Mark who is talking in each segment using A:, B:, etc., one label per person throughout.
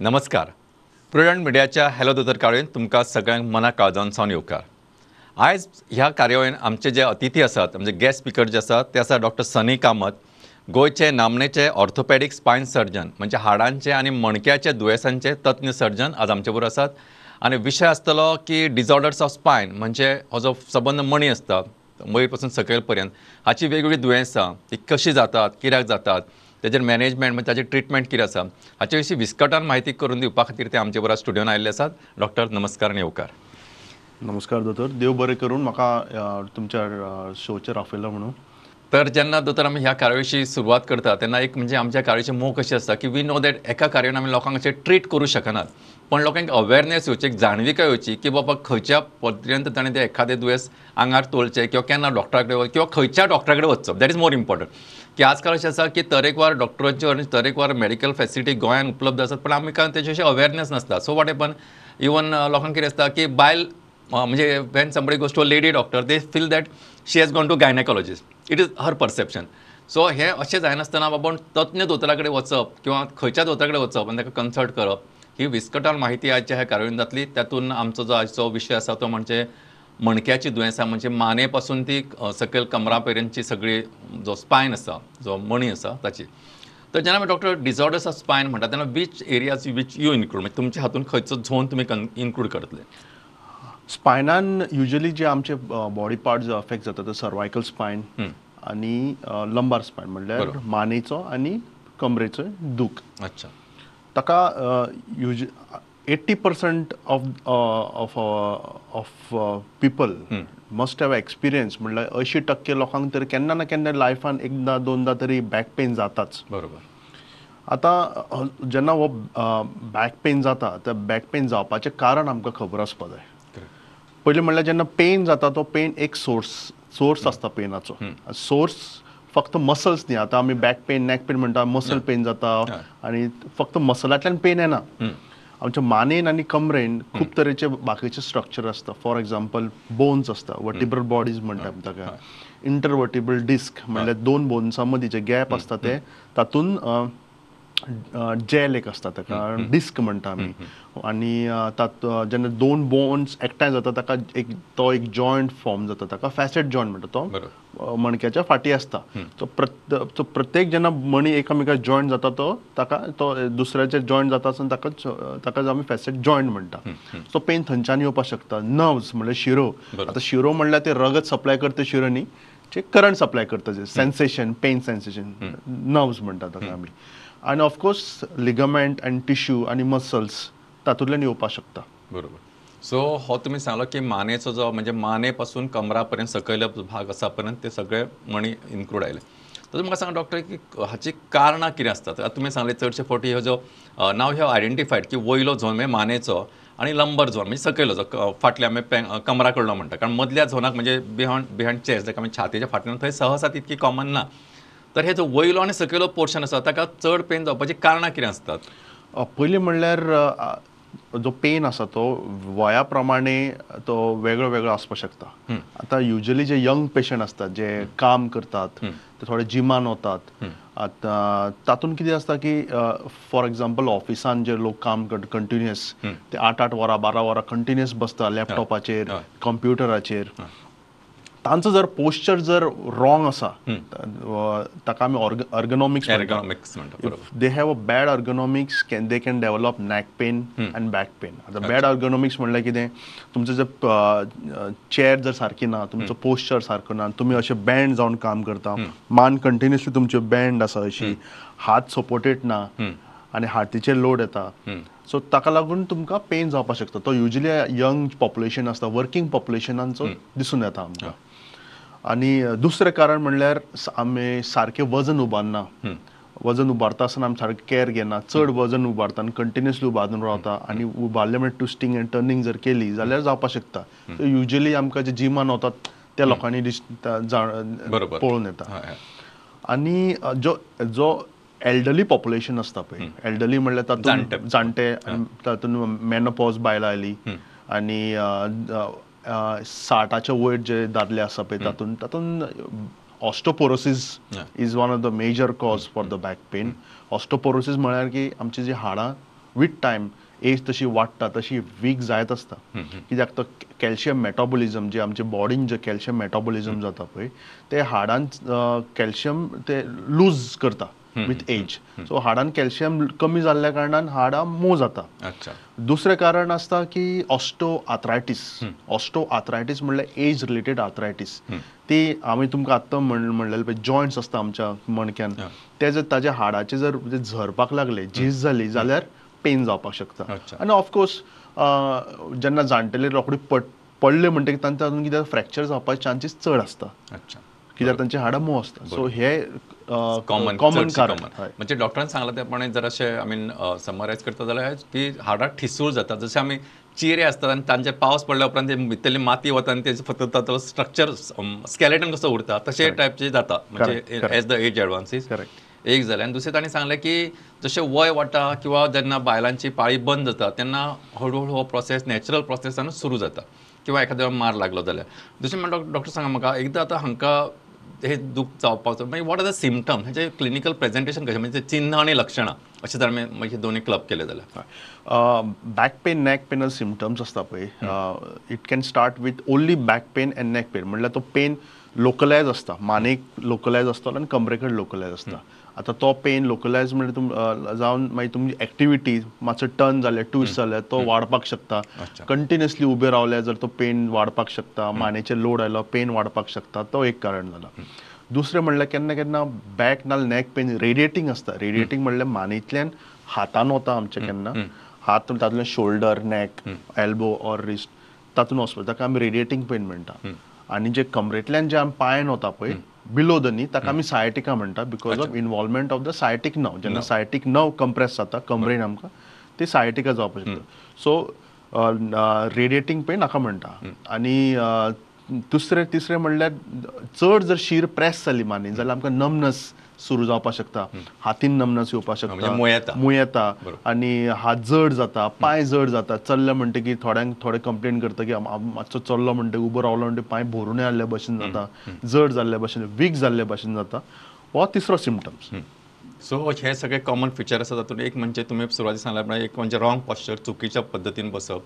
A: नमस्कार. प्रुडंट मिडियाच्या हॅलो दोतर कार्यावळीन तुमकां सगळ्यांक मना काळजावन सावन येवकार. आयज ह्या कार्यावळीन आमचे जे अतिथी आसात म्हणजे गेस्ट स्पिकर जे आसात ते आसा डॉक्टर सनी कामत गोंयचे नामनेचे ऑर्थोपॅडिक स्पायन सर्जन म्हणजे हाडांचे आनी मणक्याचे दुयेंसांचे तज्ञ सर्जन आज आमचे बरोबर आसात आनी विशय आसतलो की डिजॉर्डर्स ऑफ स्पायन म्हणजे हो जो सबंद मणी आसता मयरपासून सकयल पर्यंत हाची वेगवेगळी दुयेंसां ती कशी जातात कित्याक जातात तेजेर मॅनेजमेंट म्हणजे ताजे ट्रिटमेंट कितें आसा हाचे विशीं विस्कटान म्हायती करून दिवपा खातीर ते आमचे बरोबर स्टुडियोन आयिल्ले आसात डॉक्टर नमस्कार आनी येवकार
B: नमस्कार दोतोर देव बरें करून म्हाका तुमच्या शोचेर आपयला म्हणून.
A: तर जेन्ना दोतोर आमी ह्या कार्यावळीची सुरवात करता तेन्ना एक म्हणजे आमच्या कार्यावळीची मोग कशी आसता की वी नो दॅट एका कार्यान आमी लोकांक अशें ट्रीट करूं शकनात पण लोकांक अवेरनेस येवची एक जाणविकाय येवची की बाबा खंयच्या पर्यंत ताणें तें एखादें दुयेंस आंगार तोलचें किंवा केन्ना डॉक्टरा कडेन वच- किंवा खंयच्या डॉक्टरा कडेन वचप दॅट इज मोर इम्पॉर्टंट की आजकाल अशें आसा की तरेकवार डॉक्टरांच्यो आनी तरेकवार मेडिकल फेसिलिटी गोंयांत उपलब्ध आसात पण आमकां तेचे अशें अवेरनेस नासता सो वॉट एपन इवन लोकांक कितें आसता की बायल म्हणजे वेन समबडी गोश्ट lady doctor they feel that she has gone to gynaecologist it is her perception so हे अशें जायनासतना बाबा तज्ञ दोतोरा कडेन वचप किंवा खंयच्या दोतोरा कडेन वचप आनी ताका कन्सल्ट करप ही विस्कटान म्हायती आजच्या ह्या कार्यावळीन जातली तातूंत आमचो जो आजचो विशय आसा तो म्हणजे मणक्याची दुयेंसां म्हणजे माने पासून ती सकयल कमरा पर्यंतची सगळी जो स्पायन आसा जो मणी आसा ताची तर जेन्ना आमी डॉक्टर डिजॉर्डर्स ऑफ स्पायन म्हणटा तेन्ना which areas which you include म्हणजे तुमच्या हातून खंयचो झोन तुमी इन्क्लूड करतले.
B: स्पायनान युजली जे आमचे बॉडी पार्ट जो अफेक्ट जाता तो सर्वायकल स्पायन आणि लंबार स्पायन म्हणल्यार. मानेचो आणि कमरेचो दूख.
A: अच्छा.
B: ताका use eighty percent of of of people must have experience म्हणल्यार अंयशीं टक्के लोकांक तरी केन्ना ना केन्ना लायफान एकदां दोनदां तरी बॅक पेन जाताच.
A: बरोबर.
B: आतां जेन्ना हो बॅक पेन जाता त्या बॅक पेन जावपाचें कारण आमकां खबर आसपा जाय. पयलीं म्हणल्यार जेन्ना पेन जाता तो पेन एक सोर्स सोर्स आसता पेनाचो सोर्स फक्त मसल्स न्ही. आतां आमी बॅक पेन नॅक पेन म्हणटा मसल पेन जाता. आनी फक्त मसलांतल्यान पेन येना आमच्या मानेन आनी कमरेन खूब तरेचे बाकीचे स्ट्रक्चर आसता फॉर एक्झाम्पल बोन्स आसता वर्टिब्रल बॉडीज म्हणटा आमी ताका इंटरवर्टिब्रल डिस्क म्हणल्यार दोन बोन्सा मदीं जे गॅप आसता ते तातून जेल एक आसता ताका डिस्क म्हणटा आमी आनी तात जेन्ना दोन बोन्स एकठांय जाता ताका एक तो एक जॉयंट फॉर्म जाता ताका फॅसेट जॉयंट म्हणटा तो मणक्याच्या फाटी आसता तो प्रत्येक जेन्ना मणी एकामेका जॉयंट जाता तो ताका तो दुसऱ्याचे जॉयंट जाता आसतना ताका ताकाच आमी फॅसेट जॉयंट म्हणटा सो पेन थंयच्यान येवपाक शकता. नर्व्स म्हणल्यार शिरो. आतां शिरो म्हणल्यार ते रगत सप्लाय करता शिरो न्ही जे करंट सप्लाय करता जे सेन्सेशन पेन सेन्सेशन नर्व्स म्हणटा ताका आमी आनी of course ligament and tissue आनी मसल्स तातूंतल्यान येवपाक शकता.
A: बरोबर. सो हो तुम्ही सांगलो की मानेचो जो म्हणजे माने पासून कमरा पर्यंत सकयलो भाग आसा पर्यंत ते सगळे मणी इन्क्लूड आयले तर म्हाका सांगा डॉक्टर की हाची कारणां कितें आसतात आतां तुमी सांगले चडशे फावटी हो जो नाव ह्यो आयडेंटिफायड की वयलो झोन म्हणजे मानेचो आणि लंबर झोन म्हणजे सकयलो जो फाटल्या आमी कमरा कडलो म्हणटा कारण मदल्या झोनाक म्हणजे बिहांड बिहांड चेस्ट जाका आमी छातीच्या फाटल्यान थंय सहसा तितकी कॉमन ना. तर हे जो वयलो आनी सकयलो पोर्शन आसा ताका चड पेन जावपाची कारणां कितें आसतात
B: पयलीं म्हणल्यार जो पेन आसा तो वया प्रमाणे तो वेगळो वेगळो आसपाक शकता. आतां युजली जे यंग पेशंट आसतात जे काम करतात ते थोडे जिमान वतात आतां तातूंत कितें आसता की फॉर एक्झाम्पल ऑफिसान जे लोक काम करता कंटिन्युअस ते आठ आठ वरां बारा वरां कंटिन्युअस बसता लॅपटॉपाचेर
A: हय.
B: तांचो जर पोस्चर जर रॉंग आसा ताका आमी अर्गनॉमिक्स
A: म्हणटा
B: they have a bad ergonomics can they can develop neck pain and back pain आता बॅड अर्गोनॉमिक्स म्हणल्यार कितें तुमचें जर चेअर जर सारकी ना तुमचो पोस्चर सारको ना तुमी अशें बँड जावन काम करता मान कंटिन्युअसली तुमच्यो बँड आसा अशी हात सपोर्टेड ना आनी हार्टीचेर लोड येता सो ताका लागून तुमकां पेन जावपाक शकता. तो युजली यंग पॉप्युलेशन आसता वर्किंग पॉप्युलेशनांचो दिसून येता आमकां. आनी दुसरें कारण म्हणल्यार स- आमी सारकें वजन उबारना वजन उबारता आसतना आमी सारकें कॅर घेना. चड वजन उबारता आनी कंटिन्युअसली उबारून रावता आनी उबारले म्हणजे ट्विस्टिंग एंड टर्निंग जर केली जाल्यार जावपाक शकता. युजली आमकां जे जिमान वतात त्या लोकांनी. पळोवन येता. आनी जो जो एल्डरली पॉप्युलेशन आसता पळय. एल्डरली म्हणल्यार तातूंत
A: जाणटे.
B: तातूंत मेनोपॉज बायलां आयली आनी साठाच्या वयर जे दादले आसा पळय तातूंत तातूंत osteoporosis. Is one of the major cause for the back pain osteoporosis म्हळ्यार की आमची जी हाडां विथ टायम एज तशी वाडटा तशी वीक जायत आसता. कित्याक तो कॅल्शियम मेटाबॉलिझम जे आमच्या बॉडीन जे कॅल्शियम मेटाबॉलिझम जाता पळय ते हाडांत कॅल्शियम ते लूज करता. With age. सो हाडांत कॅल्शियम कमी जाल्ल्या कारणान हाडां मोव जाता. दुसरें कारण आसता की ऑस्टो आर्थरायटीस ऑस्टो आर्थरायटीस म्हणल्यार एज रिलेटेड आर्थरायटीस. ती आमी तुमकां आत्तां म्हण म्हणलेलें पळय जॉयंट्स आसता आमच्या मणक्यान. ते जर ताज्या हाडाचे जर झरपाक लागले झीज जाली जाल्यार पेन जावपाक शकता. आनी ऑफकोर्स जेन्ना जाणटेले रोखडे पड पडले म्हणटकीर तांचे तातूंत कितें फ्रॅक्चर जावपाचे चान्सीस चड आसता. कित्याक तांचे हाडां मोव आसता. सो हे
A: कॉमन
B: कॉमन कारण. हय.
A: म्हणजे डॉक्टरान सांगला त्याप्रमाणे जर अशें आय मीन समरायज करता जाल्यार की हाडां ठिसूळ जाता जशे आमी चिरे असतात आणि तांचे पावस पडल्या उपरांत ते भितरली माती वता आणि तेजे फक्त ताचो स्ट्रक्चर स्केलेटन कसो उरता तशे टायपचे जाता म्हणजे. As the age advances. एक जालें आनी दुसरें तांणी सांगलें की जशें वय वाडटा किंवा जेन्ना बायलांची पाळी बंद जाता तेन्ना हळूहळू हो प्रोसेस नॅचरल प्रोसेसान सुरू जाता किंवा एखाद्या मार लागलो जाल्यार दुसरें म्हणटा डॉक्टर सांगा म्हाका एकदां आतां हांकां हे दूख जावपाचो मागीर वॉट आर द सिमटम हेचे क्लिनिकल प्रेझेंटेशन कशें म्हणजे चिन्ह आणि लक्षणां. अशें जर मागीर दोन्ही क्लब केले जाल्यार
B: back pain neck pain symptoms आसता पळय it can start with only back pain and neck pain म्हणल्यार तो पेन लोकलायज आसता मानेक लोकलायज आसता आनी कमरेकडेन लोकलायज आसता आतां तो पेन लोकलायज म्हणजे तुम अ, जावन मागीर तुमची एक्टिविटी मातसो टर्न जाले ट्विस्ट जाले तो वाडपाक शकता. कंटिन्युअसली उबे रावले जर तो पेन वाडपाक शकता मानेचेर लोड आयलो पेन वाडपाक शकता तो एक कारण जाला दुसरें म्हणल्यार केन्ना केन्ना बॅक नाल नॅक पेन रेडिएटींग आसता रेडिएटींग म्हणल्यार मानेंतल्यान हातान वता आमच्या केन्ना. हात तातूंतल्यान shoulder neck elbow or wrist तातूंत वचपा ताका आमी रेडिएटींग पेन म्हणटा. आनी जे कमरेंतल्यान जे आमी पांयान वता पळय बिलो द नी ताका आमी सायटिका म्हणटा because of involvement of the sciatic nerve जेन्ना सायटीक नव कंप्रेस जाता कमरेन आमकां ती सायटिका जावपाक शकता. सो रेडिएटींग पेन हाका म्हणटा. आनी दुसरें तिसरें म्हणल्यार चड जर शीर प्रेस जाली माने जाल्यार आमकां नमनस सुरू जावपाक शकता. हातीन नमनस येवपाक शकता.
A: मूय येता.
B: आनी हात जड जाता पांय जड जाता. चल्ले म्हणटकीर थोड्यांक थोडे कंप्लेन करता की मातसो चल्लो म्हणटकीर उबो रावलो म्हणटकीर पांय भरून आसल्या भशेन जाता. जड जाल्ल्या भशेन वीक जाल्ल्या भशेन जाता. हो तिसरो सिमटम्स
A: सो हे सगळे कॉमन फिचर आसा तातूंत एक म्हणजे तुमी सुरवाती सांगल्या प्रमाणे एक म्हणजे रॉंग पॉस्चर चुकीच्या पद्दतीन बसप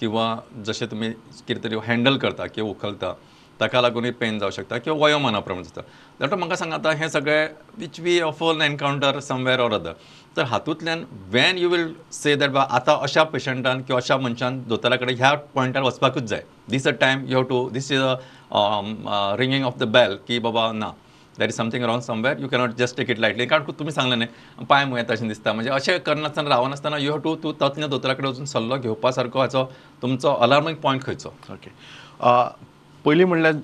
A: किंवा जशें तुमी कितें तरी हँडल करता किंवा उखलता ताका लागूनय पेन जावं शकता किंवा वयोमाना प्रमाण जाता डॉक्टर म्हाका सांगा आतां हें सगळें which we often encounter somewhere or other तर हातूंतल्यान when you will say that बा आतां अशा पेशंटान किंवा अशा मनशान दोतोरा कडेन ह्या पॉयंटार वचपाकूच जाय. This a time you have to this is a ringing of the bell की बाबा ना there is something wrong somewhere you cannot just take it lightly कारण तुमी सांगलें न्ही पांय मुयेता अशें दिसता म्हणजे अशें करनासतना रावनासतना यू हॅव टू तूं तज्ञ दोतोरा कडेन वचून सल्लो घेवपा सारको हाचो तुमचो अलार्मींग पॉयंट खंयचो
B: ओके पयलीं म्हणल्यार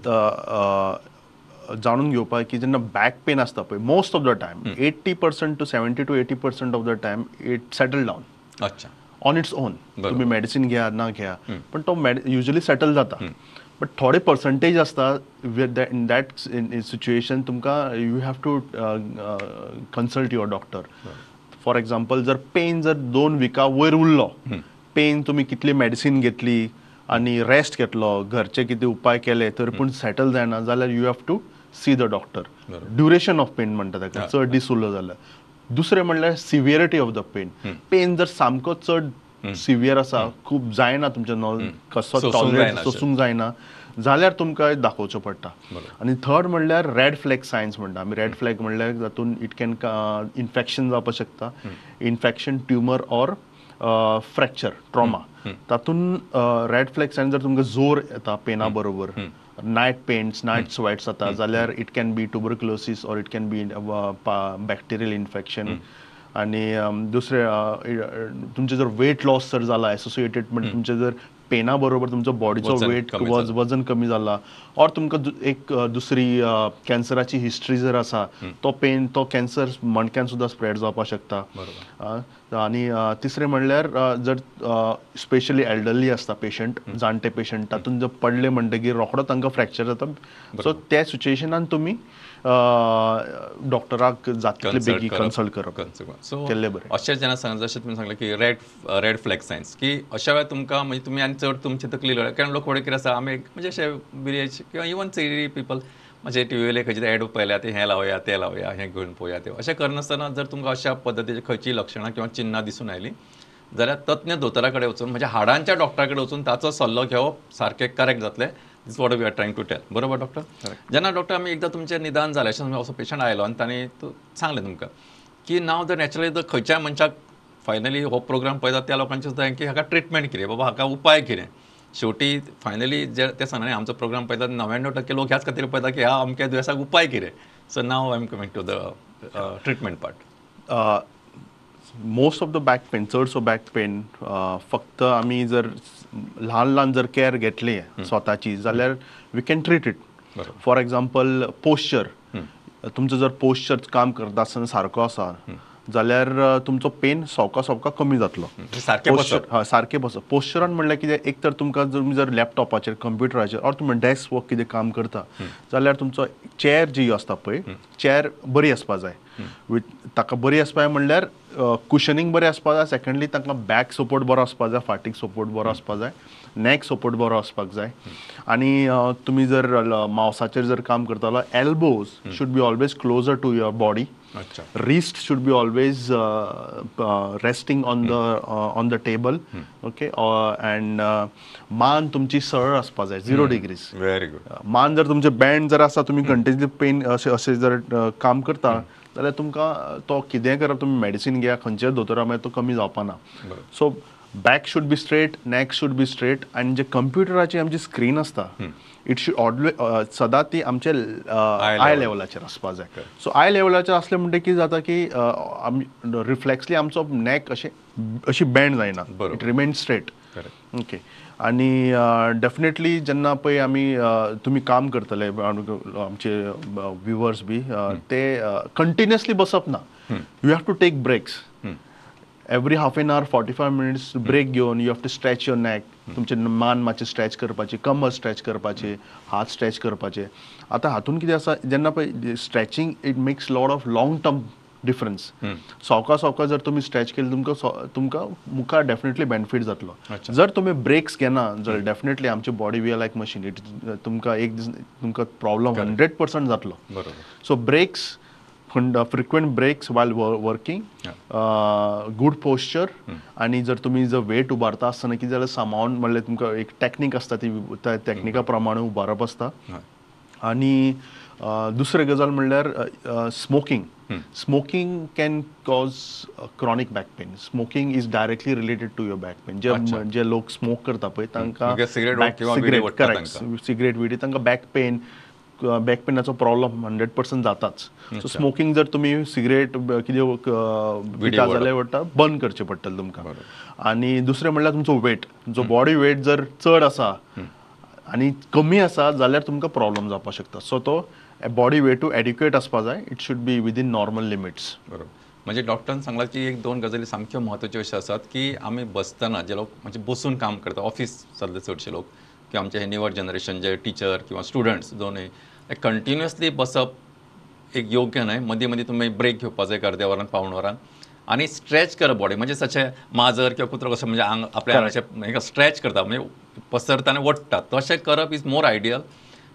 B: जाणून घेवपाक की जेन्ना बॅक पेन आसता पळय most of the time eighty percent to seventy to eighty percent of the time it settle down
A: अच्छा.
B: On its own. तुम्ही मेडिसिन घ्या ना घ्या. पण तो युजली सेटल जाता. बट थोडे पर्संटेज आसता इन दॅट सिच्युएशन तुमकां you have to consult your doctor for example जर पेन जर दोन विका वयर उरलो पेन तुमी कितली मेडिसीन घेतली आनी रेस्ट घेतलो. घरचे कितें उपाय केले तरी पूण सेटल जायना. जाल्यार you have to see the doctor duration of pain म्हणटा ताका चड दीस उरलो जाल्यार दुसरें म्हणल्यार severity of the pain pain जर सामको चड सिवियर आसा खूब जायना तुमच्या नॉ कसो टॉलरेट. सोसूंक जायना जाल्यार तुमकां दाखोवचो पडटा आनी थर्ड म्हणल्यार रेड फ्लॅग सायन्स म्हणटा आमी रेड फ्लॅग म्हणल्यार जातून इट कॅन इन्फेक्शन जावपाक शकता. Infection tumour or fracture trauma. तातून रेड फ्लॅग सायन्स जर तुमकां जोर येता पेना बरोबर नायट पेन्स नायट स्वेट्स जाता जाल्यार it can be tuberculosis or it can be bacterial infection आनी दुसरें तुमचें जर वेट लॉस जर जाला एसोसिएटेड म्हणजे तुमचें जर पेना बरोबर तुमचो बॉडीचो वेट वज वजन कमी जाला ऑर तुमकां एक दुसरी कॅन्सराची हिस्ट्री जर आसा तो पेन तो कॅन्सर मणक्यान सुद्दां स्प्रेड जावपाक शकता. आनी तिसरें म्हणल्यार जर स्पेशली एल्डरली आसता पेशंट जाणटे पेशंट तातूंत जर पडले म्हणटकीर रोखडो तांकां फ्रॅक्चर जाता. सो त्या सिच्युएशनान तुमी डॉक्टराक जाता तितले बेगी कन्सल्ट करप.
A: सो
B: केल्लें बरें.
A: अशें जेन्ना सांग जशें तुमी सांगलें की रेड रेड फ्लॅग सायन्स की अशा वेळार तुमकां म्हणजे तुमी आनी चड तुमची तकली लढ कारण लोक थोडे कितें आसा आमी म्हणजे अशे विलेज किंवा इवन सिटी पीपल म्हणजे टी व्हीवेले खंयचे एड पळयल्या ते हें लावया तें लावया हें घेवन पळोवया ते. अशें करनासतना जर तुमकां अशा पद्दतीची खंयची लक्षणां किंवा चिन्हां दिसून आयलीं जाल्यार तज्ञ दोतोरा कडेन वचून म्हणजे हाडांच्या डॉक्टरा कडेन वचून ताचो सल्लो घेवप सारकें करेक्ट जातलें. This what we are trying to tell बरोबर डॉक्टर जेन्ना डॉक्टर आमी एकदां तुमचें निदान जालें अशें असो पेशंट आयलो आनी तांणी तो सांगलें तुमकां की नाव द नॅचरली द खंयच्याय मनशाक फायनली हो प्रोग्राम पळयता त्या लोकांचें सुद्दां की हाका ट्रिटमेंट कितें बाबा हाका उपाय कितें शेवटी फायनली जे ते सांगले आमचो प्रोग्राम पळयता णव्याण्णव टक्के लोक ह्याच खातीर पळयता की ह्या अमक्या दुयेंसाक उपाय कितें so now I am coming to the treatment part
B: most of the back pain चडसो बॅक पेन फक्त आमी जर ल्हान ल्हान जर केअर घेतली स्वताची जाल्यार we can treat it. For example posture तुमचो जर पोश्चर काम करता आसतना सारको आसा जाल्यार तुमचो पेन सोवका सोवका कमी जातलो.
A: सारकें
B: हय सारकें बसप. पोश्चरान म्हणल्यार कितें एक तर तुमकां जर तुमी जर लॅपटॉपाचेर कंप्युटराचेर ऑर तुमी डॅस्क वर्क कितें काम करता जाल्यार तुमचो चेअर जी आसता पळय चेअर बरी आसपा जाय. विथ ताका बरी आसपा जाय म्हणल्यार कुशनिंग बरें आसपा जाय. सेकंडली ताका बॅक सपोर्ट बरो आसपा जाय फाटीक सपोर्ट बरो आसपा जाय. नॅक सपोर्ट बरो आसपाक जाय. आनी तुमी जर मावसाचेर जर काम करता जाल्यार elbows should be always closer to your body uh, resting on the uh, on the table okay? uh, and uh, मान तुमची सरळ आसपा जाय झिरो डिग्रीज
A: व्हेरी गुड
B: मान जर तुमचे बँड जर आसा तुमी कंटिन्यू पेन अशें अशें जर काम करता जाल्यार तुमकां तो कितेंय करप तुमी मेडिसीन घेया खंयच्याय दोतोरा मागीर तो कमी जावपा ना so back should be straight neck should be straight आनी जे कंप्युटराची आमची स्क्रीन आसता इट शूड ऑलवे सदां ती आमचे आय लेवलाचेर आसपा जाय सो आय लेवलाचेर असले म्हणटे कितें जाता की रिफ्लेक्सली आमचो नॅक अशें अशी बँड जायना. It remain straight. ओके आणि डेफिनेटली जेन्ना पळय आमी तुमी काम करतले अ, आमचे व्ह्युअर्स बी अ, ते कंटिन्युअसली बसप ना. You have to take breaks every half an hour forty five minutes break घेवन you have to stretch your neck तुमचे मान मातशें स्ट्रेच करपाचे कमर स्ट्रेच करपाचे हात स्ट्रेच करपाचे. आतां हातून कितें आसा जेन्ना पळय stretching it makes lot of long term difference सोवका सोवका जर तुमी स्ट्रेच केले तुमकां तुमकां मुखार डेफिनेटली बेनिफीट जातलो. जर तुमी ब्रेक्स घेना जाल्यार डेफिनेटली आमची body we are like machine it तुमकां एक दीस तुमकां प्रॉब्लम हंड्रेड पर्संट जातलो. So breaks frequent breaks while working good posture आणि जर तुम्ही जर वेट उबारता आसतना कितें जाल्यार सांबाळून म्हणल्यार तुमकां एक टॅक्नीक आसता ती त्या टॅक्निका प्रमाणे उबारप आसता. आणि दुसरे गजाल म्हणल्यार smoking smoking can cause chronic back pain smoking is directly related to your back pain जे. जे लोक स्मोक करता पळय तांकां सिगरेट करेक्ट सिगरेट विडी तांकां बॅक पेन बॅक पेनाचो प्रॉब्लम हंड्रेड पर्संट जाताच. सो स्मोकिंग जर तुमी सिगरेट कितें पिता. जाल्यार वता बंद करचें पडटलें तुमकां. आनी दुसरें म्हणल्यार तुमचो वेट तुमचो बॉडी वेट जर चड आसा आनी कमी आसा जाल्यार तुमकां प्रॉब्लम जावपाक शकता सो तो बॉडी वेट टू एड्युकेट आसपा जाय. It should be within normal limits
A: बरोबर. म्हणजे डॉक्टरान सांगला की एक दोन गजाली सामक्यो म्हत्वाच्यो अश्यो आसात की आमी बसतना जे लोक म्हणजे बसून काम करता ऑफिस जाल्ले चडशे लोक किंवा आमचे हे निवड जनरेशन जे टीचर किंवा स्टुडंट्स दोनूय कंटिन्युअसली बसप एक योग्य न्हय मदीं मदीं तुमी ब्रेक घेवपा जाय एक अर्द्या वरान पावण वरान आनी स्ट्रेच करप बॉडी म्हणजे सचे माजर किंवा कुत्रो कसो म्हणजे आंग आपल्या स्ट्रेच करता म्हणजे पसरता आनी ओडटा तशें करप इज मोर आयडियल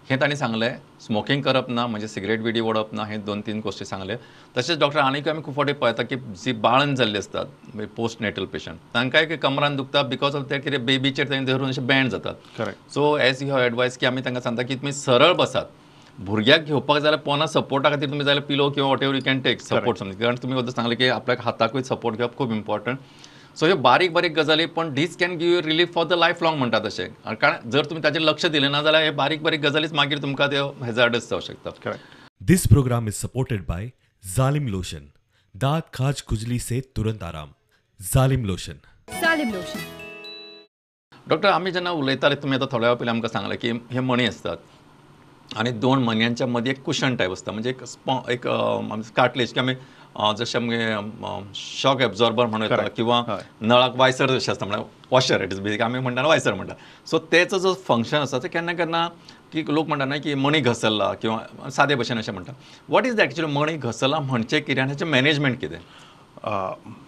A: हें तांणी सांगलें स्मोकिंग करप ना म्हणजे सिगरेट बिडी ओडप ना हे दोन तीन गोश्टी सांगले तशेंच डॉक्टर आनीक आमी खूब फावटी पळयता की जी बाळन जाल्ली असतात पोस्ट नेटल पेशंट तांकांय कमरान दुखता बिकॉज ऑफ ते कितें बेबीचेर तेंचे धरून अशें बँड जातात.
B: Correct
A: so as you have advice की आमी तांकां सांगता की तुमी सरळ बसात भुरग्याक घेवपाक जाल्यार पोना सपोर्टा खातीर तुमी जाल्यार पिलो किंवा whatever you can take support something कारण तुमी वद्दां सांगलें की आपल्याक हाताकूय सपोर्ट घेवप खूब इम्पॉर्टंट सो ह्यो बारीक बारीक गजाली पण this can give you relief for the life long म्हणटा तशें कारण जर तुमी ताचेर लक्ष दिलें ना जाल्यार हे बारीक बारीक गजालीच मागीर तुमकां त्यो हेजार्डस जावं शकतात.
B: Correct
C: This program is supported by Zalim Lotion. दांत खाज खुजली से तुरंत आराम. जालिम लोशन
D: लोशन
A: डॉक्टर आमी जेन्ना उलयताले तुमी आतां थोड्या वेळ पयलीं आमकां सांगलें की हे मणी असतात. आनी दोन मणयांच्या मदीं एक कुशन टायप आसता म्हणजे एक स्पॉ एक कार्टलेज की आमी जशें आमगे शॉक एब्झॉर्बर म्हणून येता. किंवा. नळाक वायसर जशें आसता म्हळ्यार वॉशर इट इज बेसिक आमी म्हणटा वायसर म्हणटा सो तेचो जो फंक्शन आसा ते केन्ना केन्ना की लोक म्हणटा ना की मणी घसरला किंवा सादे भशेन अशें म्हणटा वॉट इज द एक्चुअली मणी घसरला म्हणजे कितें आनी हेचें मॅनेजमेंट कितें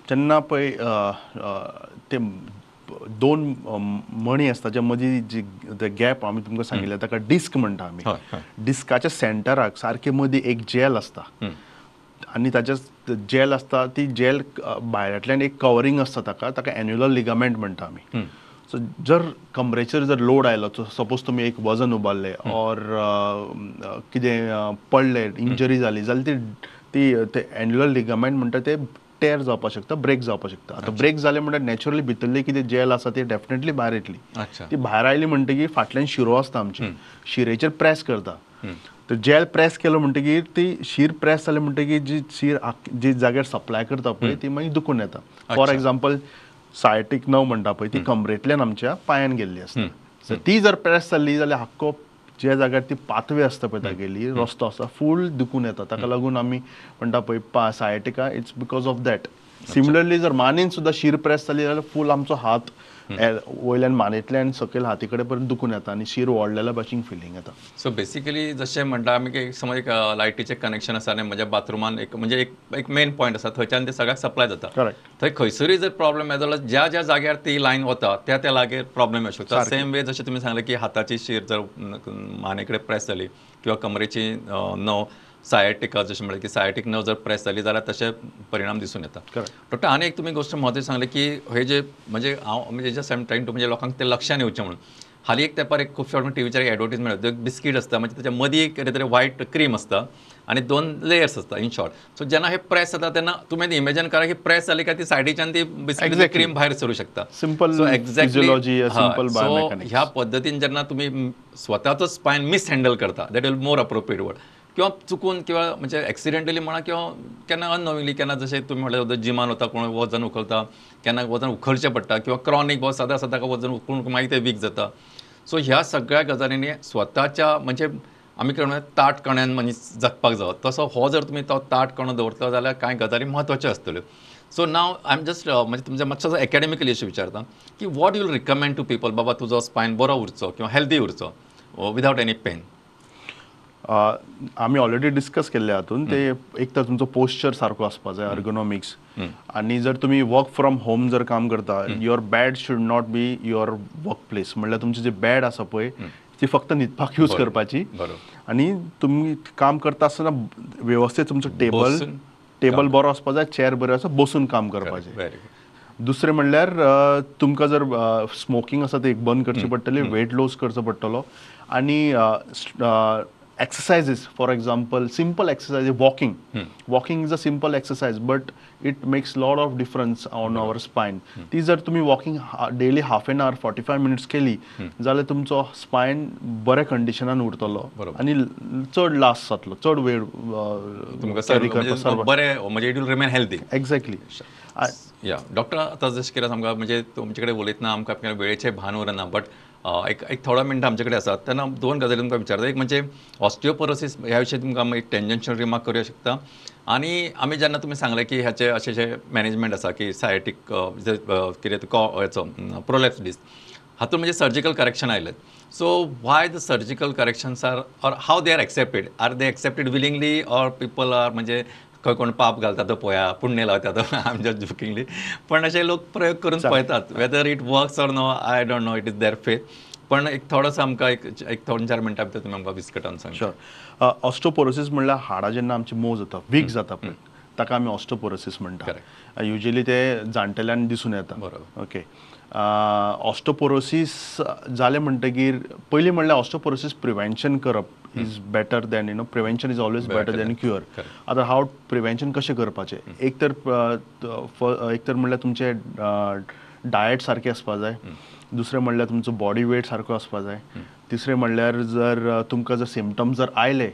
B: जेन्ना पळय ते दोन मणी आसता जे मदीं जी द गॅप आमी तुमकां सांगिल्लें ताका डिस्क म्हणटा आमी. डिस्काच्या सेंटराक सारके मदीं एक जेल आसता आनी ताचे जेल आसता ती जेल भायल्यातल्यान एक कवरींग आसता ताका ताका एन्युलर लिगामेंट म्हणटा आमी सो जर कमरेचेर जर लोड आयलो सपोज तुमी एक वजन उबारलें ऑर कितें पडलें इंजरी जाली जाल्यार ती ती ते एन्युलर लिगामेंट म्हणटा ते टेर जावपाक शकता ब्रेक जावपाक शकता. आतां ब्रेक जालें म्हणल्यार नॅचरली भितरली कितें जेल आसा ती डेफिनेटली भायर येतली. ती भायर आयली म्हणटकीर फाटल्यान शिरो आसता आमची. शिरेचेर प्रेस करता तर जेल प्रेस केलो म्हणटकीर ती शीर प्रेस जाली म्हणटकीर जी शीर जी जाग्यार सप्लाय करता पळय ती मागीर दुखून येता फॉर एग्जाम्पल सायटीक नव म्हणटा पळय ती कमरेंतल्यान आमच्या पांयान गेल्ली आसता ती जर प्रेस जाल्ली जाल्यार हक्को ज्या जाग्यार ती पातवे आसता पळय तागेली रस्तो आसता फूल दुखून येता. ताका लागून आमी म्हणटा पळय पा sciatica it's because of that similarly जर मानेन सुद्दां शीर प्रेस जाली जाल्यार फूल आमचो हात वयल्यान मानेंतल्यान सकयल हाती कडेन पर्यंत दुखून येता आनी शीर ओडलेल्या भाशेन फिलींग येता.
A: सो बेसिकली जशें म्हणटा आमी की समज एक लायटीचें कनेक्शन आसा आनी म्हज्या बाथरुमान एक म्हणजे एक एक मेन पॉयंट आसा थंयच्यान ते सगळ्याक सप्लाय जाता. थंय खंयसरूय जर प्रॉब्लेम येता जाल्यार ज्या ज्या जाग्यार ती लायन वता त्या त्या लागीं प्रॉब्लेम येवं शकता. सेम वे जशें तुमी सांगलें की हाताची शीर जर माने कडेन प्रेस जाली किंवा कमरेची नव सायटिका जशें म्हणलें की सायटीक जर प्रेस जाली जाल्यार तशे परिणाम दिसून येता. डॉक्टर आनी एक तुमी गोश्ट म्हत्वाची सांगले की हे जे म्हणजे हांव म्हणजे जस्ट आय ट्रायंग टू म्हणजे लोकांक ते लक्षान येवचें म्हणून हालीं एक तेंपार एक खुबशे फावटी टीव्हीचेर एडवर्टीजमेंट एक बिस्कीट आसता म्हणजे ताच्या मदीं एक कितें तरी व्हायट क्रीम आसता आनी दोन लेयर्स आसता इन शॉर्ट सो जेन्ना हे प्रेस जाता तेन्ना तुमी इमेजीन करा की प्रेस जाली काय ती सायडीच्यान ती बिस्कीट. क्रीम भायर सरू शकता so
B: biomechanics.
A: ह्या पद्दतीन जेन्ना तुमी स्वताचो स्पायन मिस हँडल करता that will more appropriate word किंवा चुकून किंवा म्हणजे एक्सिडेंटली म्हणा किंवा केन्ना अननोविंगली केन्ना जशें तुमी म्हटलें जिमान वता कोण वजन उखलता केन्ना वजन उखलचें पडटा किंवा क्रॉनीक व सदां सदां वजन उखलून मागीर ते वीक जाता. सो ह्या सगळ्या गजालींनी स्वताच्या म्हणजे आमी कितें म्हणटा ताट कण्यान मनीस जगपाक जाय तसो हो जर तुमी तो ताट कणो दवरतलो जाल्यार कांय गजाली म्हत्वाच्यो आसतल्यो so now I am just म्हणजे तुमच्या मातसो एकाडेमिकली अशें विचारता की what you'll recommend to people बाबा तुजो स्पायन बरो उरचो किंवा हेल्दी उरचो विदावट एनी पेन
B: आमी ऑलरेडी डिस्कस केल्ले हातून ते एक तर तुमचो पोस्चर सारको आसपा जाय अर्गोनॉमिक्स आनी जर तुमी वर्क फ्रॉम होम जर काम करता your bed should not be your work place म्हणल्यार तुमची जी बॅड आसा पळय ती फक्त न्हिदपाक यूज करपाची. आनी तुमी काम करता आसतना व्यवस्थीत तुमचो टेबल टेबल बरो आसपा जाय चेअर बरो आसा बसून काम करपाचें दुसरें म्हणल्यार तुमकां जर स्मोकिंग आसा ते एक बंद करची पडटली वेट लॉस करचो पडटलो. आनी exercises for example simple exercise walking walking is a simple exercise but it makes lot of difference on our spine ती जर तुमी walking daily half an hour forty five minutes केली जाल्यार तुमचो स्पायन बऱ्या कंडिशनान उरतलो. आनी चड लास्ट जातलो चड वेळ
A: बरें म्हणजे it will remain healthy
B: exactly
A: या डॉक्टर आतां जशें कितें आमकां म्हणजे तुमचे कडेन उलयतना आमकां वेळेचें भान उरना बट एक एक थोडा मिनटां आमचे कडेन आसा तेन्ना दोन गजाली तुमकां विचारता एक म्हणजे ऑस्टिओपोरोसीस ह्या विशयी तुमकां एक टेंजन्शियल रिमार्क करूं शकता. आनी आमी जेन्ना तुमी सांगलें की ह्याचे अशें जे मॅनेजमेंट आसा की सायटीक कितें कॉ हेचो प्रोलॅप्स डिस हातूंत म्हणजे सर्जिकल करेक्शन आयलें so why the surgical corrections are or how they are accepted are they accepted willingly or people are म्हणजे खंय कोण पाप घालता तो पळया पुण्य लावता तो आम जस्ट जुकिंगली पण अशे लोक प्रयोग करून पळयतात whether it works or no I don't know it is their faith पण एक थोडोसो आमकां एक एक दोन चार मिनटां भितर तुमी आमकां विस्कटान सांग.
B: शुअर ऑस्टोपोरोसीस म्हणल्यार हाडां जेन्ना आमची मोव जाता वीक जाता पळय ताका आमी ऑस्टोपोरोसीस म्हणटा. युजली ते जाणटेल्यान दिसून येता.
A: बरोबर.
B: ओके ऑस्टोपोरोसीस जालें म्हणटगीर पयलीं म्हणल्यार ऑस्टोपोरोसीस प्रिवेंशन करप is better than you know prevention is always better than cure आतां हांव प्रिवेंशन कशें करपाचें? एक तर एक तर म्हणल्यार तुमचें डायट सारकें आसपा जाय दुसरें म्हणल्यार तुमचो बॉडी वेट सारको आसपा जाय तिसरें म्हणल्यार जर तुमकां जर सिमटम्स जर आयले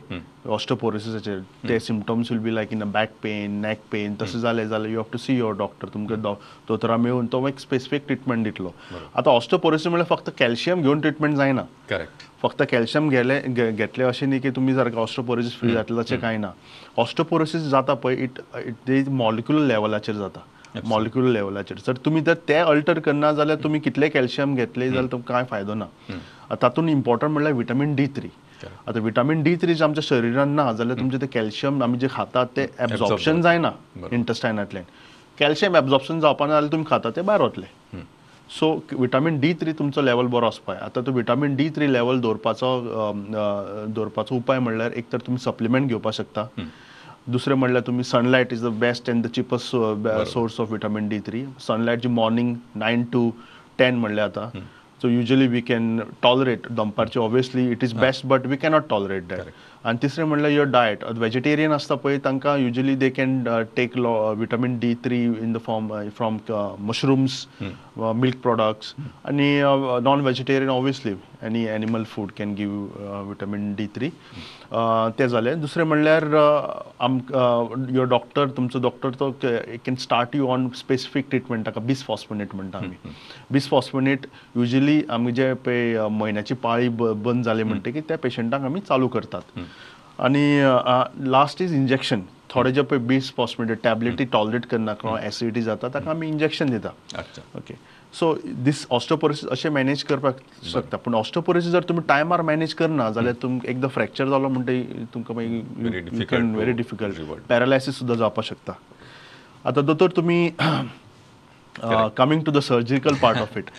B: ऑस्टोपोरोसिसाचे ते symptoms will be like in a back pain neck pain तशें जालें जाल्यार you have to see your doctor तुमकां दोतोरा मेळून तो एक स्पेसिफीक ट्रिटमेंट दितलो. आतां ऑस्टोपोरोसिस म्हणल्यार फक्त कॅल्शियम घेवन ट्रिटमेंट जायना
A: करेक्ट
B: फक्त कॅल्शियम गेले घेतले अशें न्ही की तुमी सारको ऑस्टोपोरोसीस फ्री जातले तशें कांय ना. ऑस्टोपोरोसीस जाता पळय इट इट मॉलिक्युलर लेवलाचेर जाता. मॉलिक्युलर लेवलाचेर जर तुमी जर ते अल्टर करना जाल्यार तुमी कितले कॅल्शियम घेतले जाल्यार तुमकां कांय फायदो ना. तातूंत इम्पॉर्टंट म्हणल्यार विटामीन डी थ्री आतां विटामीन डी थ्री जे आमच्या शरिरान ना जाल्यार तुमचें ते कॅल्शियम आमी जे खातात ते एब्झॉर्प्शन जायना इंटस्टायनांतल्यान कॅल्शियम एब्झॉर्प्शन जावपा ना जाल्यार तुमी खाता ते भायर वतले सो विटामीन डी थ्री तुमचो लेवल बरो आसपाय आतां तो विटामीन डी थ्री लेवल दवरपाचो दवरपाचो उपाय म्हणल्यार एक तर तुमी सप्लिमेंट घेवपाक शकता. दुसरें म्हणल्यार तुमी sunlight is the best and the cheapest source of vitamin D three sunlight G morning nine to ten म्हणल्यार जाता so usually we can tolerate दनपारचे obviously it is best but we cannot tolerate that आनी तिसरें म्हणल्यार your diet vegetarian आसता पळय तांकां usually they can take vitamin D three in the form from mushrooms milk products आनी non vegetarian obviously any animal food can give vitamin D three तें जालें दुसरें म्हणल्यार आम युअर डॉक्टर तुमचो डॉक्टर तो can start you on specific treatment ताका bisphosphonate म्हणटा आमी बीस फॉस्फोनेट युजली आमी जे पळय म्हयन्याची पाळी बंद जाली म्हणटकीर त्या पेशंटाक आमी चालू करतात. आनी लास्ट इज इंजेक्शन थोडे जे पळय बीस फॉस्फोनेट टॅबलेटी टॉलरेट करना किंवा एसिडिटी जाता ताका आमी इंजेक्शन दिता. ओके सो दीस ऑस्टोपोरोसिस अशें मॅनेज करपाक शकता. पूण ऑस्टोपोरोसिस जर तुमी टायमार मॅनेज करना जाल्यार तुमकां एकदां फ्रॅक्चर जालो म्हणटकीर तुमकां मागीर व्हेरी डिफिकल्ट. पॅरालायसीस सुद्दां जावपाक शकता. आतां दोतोर तुमी coming to the surgical part of it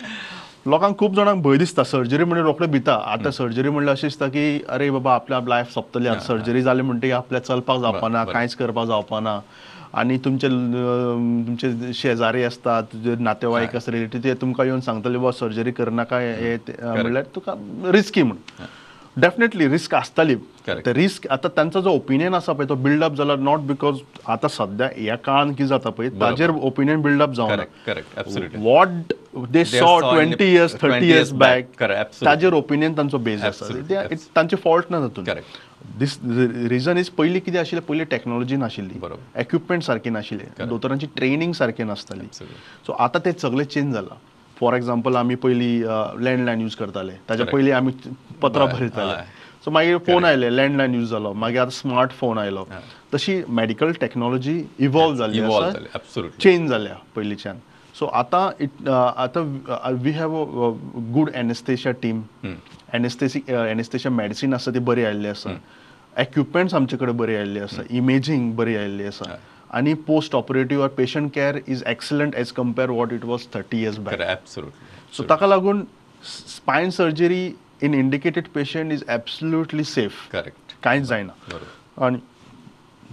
B: लोकांक खूब जाणांक भंय दिसता. सर्जरी म्हणजे रोखडे भिता. आतां सर्जरी म्हणल्यार अशें दिसता की अरे बाबा आपल्या लायफ सोंपतली आतां सर्जरी जाली म्हणटकीर आपल्याक चलपाक जावपाना. कांयच करपाक जावपाना. आनी तुमचे तुमचे शेजारी आसता तुजे नातेवाईक आसता रिलेटीव ते तुमकां येवन सांगतले बाबा सर्जरी करनाका हे ते- म्हणल्यार तुका रिस्की म्हण डेफिनेटली रिस्क आसताली रिस्क आतां तांचो जो ओपिनियन आसा पळय तो बिल्डअप जाला नॉट बिकॉज आतां सध्या ह्या काळान कितें जाता पळय ताजेर ओपिनियन बिल्डअप जावना
A: absolutely
B: what they saw twenty years
A: 20
B: thirty years back. ताजेर ओपिनियन तांचो बेज आसा. तांचे फॉल्ट ना तातूंत
A: Correct.
B: दिस रिजन इज पयलीं कितें आशिल्लें पयलीं टॅक्नॉलॉजी नाशिल्ली.
A: बरोबर.
B: एक्विपमेंट सारकी नाशिल्ले. दोतोरांची ट्रेनिंग सारकी नासताली. सो आतां ते सगळें चेंज जाला फॉर एक्झाम्पल आमी पयलीं लँडलायन यूज करताले. ताच्या
A: Correct.
B: पयलीं आमी पत्रां बरयताले
A: हय.
B: सो मागीर फोन आयले लँडलायन यूज जालो मागीर आतां स्मार्ट फोन आयलो तशी मेडिकल टॅक्नॉलॉजी इवॉल्व जाल्ली
A: Evolve
B: आसा
A: जाली, absolutely.
B: चेंज जाल्या पयलींच्यान सो आतां इट आतां we have a good anaesthesia team anaesthetic anaesthesia medicine आसा ती बरी आयिल्ली आसा एक्विपमेंट्स आमचे कडेन बरी आयिल्ली आसा इमेजींग बरी आयिल्ली आसा आनी post operative or patient care is excellent as compare what it was thirty years back so ताका लागून spine surgery in indicated patient is absolutely safe
A: correct
B: कांयच जायना आनी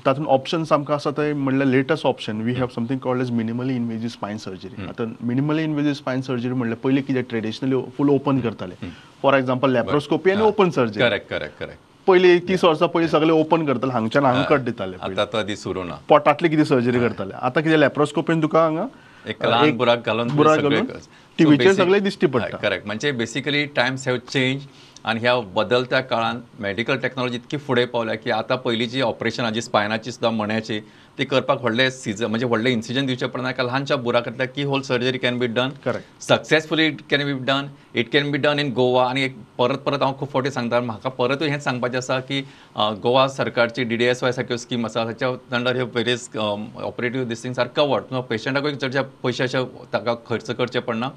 B: तातूंत ऑप्शन्स आमकां आसा ते म्हणल्यार latest option we have something called as minimally invasive spine surgery आतां मिनिमली इन्वेजीव स्पायन सर्जरी म्हणल्यार पयलीं कितें ट्रेडिशनली फूल ओपन करताले फॉर एक्झाम्पल लॅप्रोस्कोपी आनी open surgery
A: correct correct correct
B: पयलीं तीस वर्सां पयलीं सगळे ओपन करताले हांगच्यान हांगा कट दिताले पयलीं.
A: आता तो दी सुरू ना.
B: पोटांतली कितें सर्जरी करताले. आतां कितें लॅप्रोस्कोपीन तुका हांगा?
A: एक ल्हान बुराक घालून
B: बुराक
A: सगळे
B: घालून टीव्हीचेर सगळे दिश्टी पडटा.
A: करेक्ट म्हणजे बेसिकली टायम्स हॅव चेंज आणि ह्या बदलत्या काळात मेडिकल टेक्नॉलॉजी इतकी फुडें पावल्या की आता पयलींची ऑपरेशनाची स्पायनाची सुद्दां मण्याची ती करपाक व्हडले सिजन म्हणजे व्हडले इन्सिजन दिवचे पडना एका ल्हानशा बुराकांतल्या की hole surgery can be done
B: Correct.
A: Successfully it can be done it can be done in Goa आणि एक परत परत हांव खूब फावटी सांगता म्हाका परतूय हेंच सांगपाचें आसा की गोवा सरकारची डी डी एस वाय सारक्यो स्कीम आसा ताच्या अंडर ह्यो various operative this things are covered पेशंटाकूय चडशे पयशाचे ताका खर्च करचे पडना.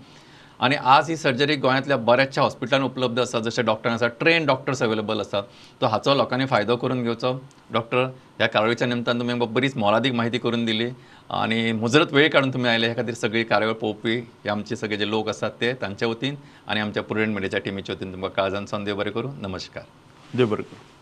A: आणि आज ही सर्जरी गोंयांतल्या बऱ्याचशा हॉस्पिटलांत उपलब्ध आसा जशे डॉक्टर आसा ट्रेन डॉक्टर्स अवेलेबल आसात तो हाचो लोकांनी फायदो करून घेवचो डॉक्टर ह्या कार्यावळीच्या निमतान तुमी बरीच मोलादीक माहिती करून दिली. आणि मुजरत वेळ काढून तुम्ही आयले ह्या खातीर सगळी कार्यावळ पळोवपी हे आमचे सगळे जे लोक आसात ते तांच्या वतीन आणि आमच्या प्रुडंट मिडियाच्या टीमीच्या वतीन तुमकां काळजान देव बरें करूं. नमस्कार.
B: देव बरें करूं.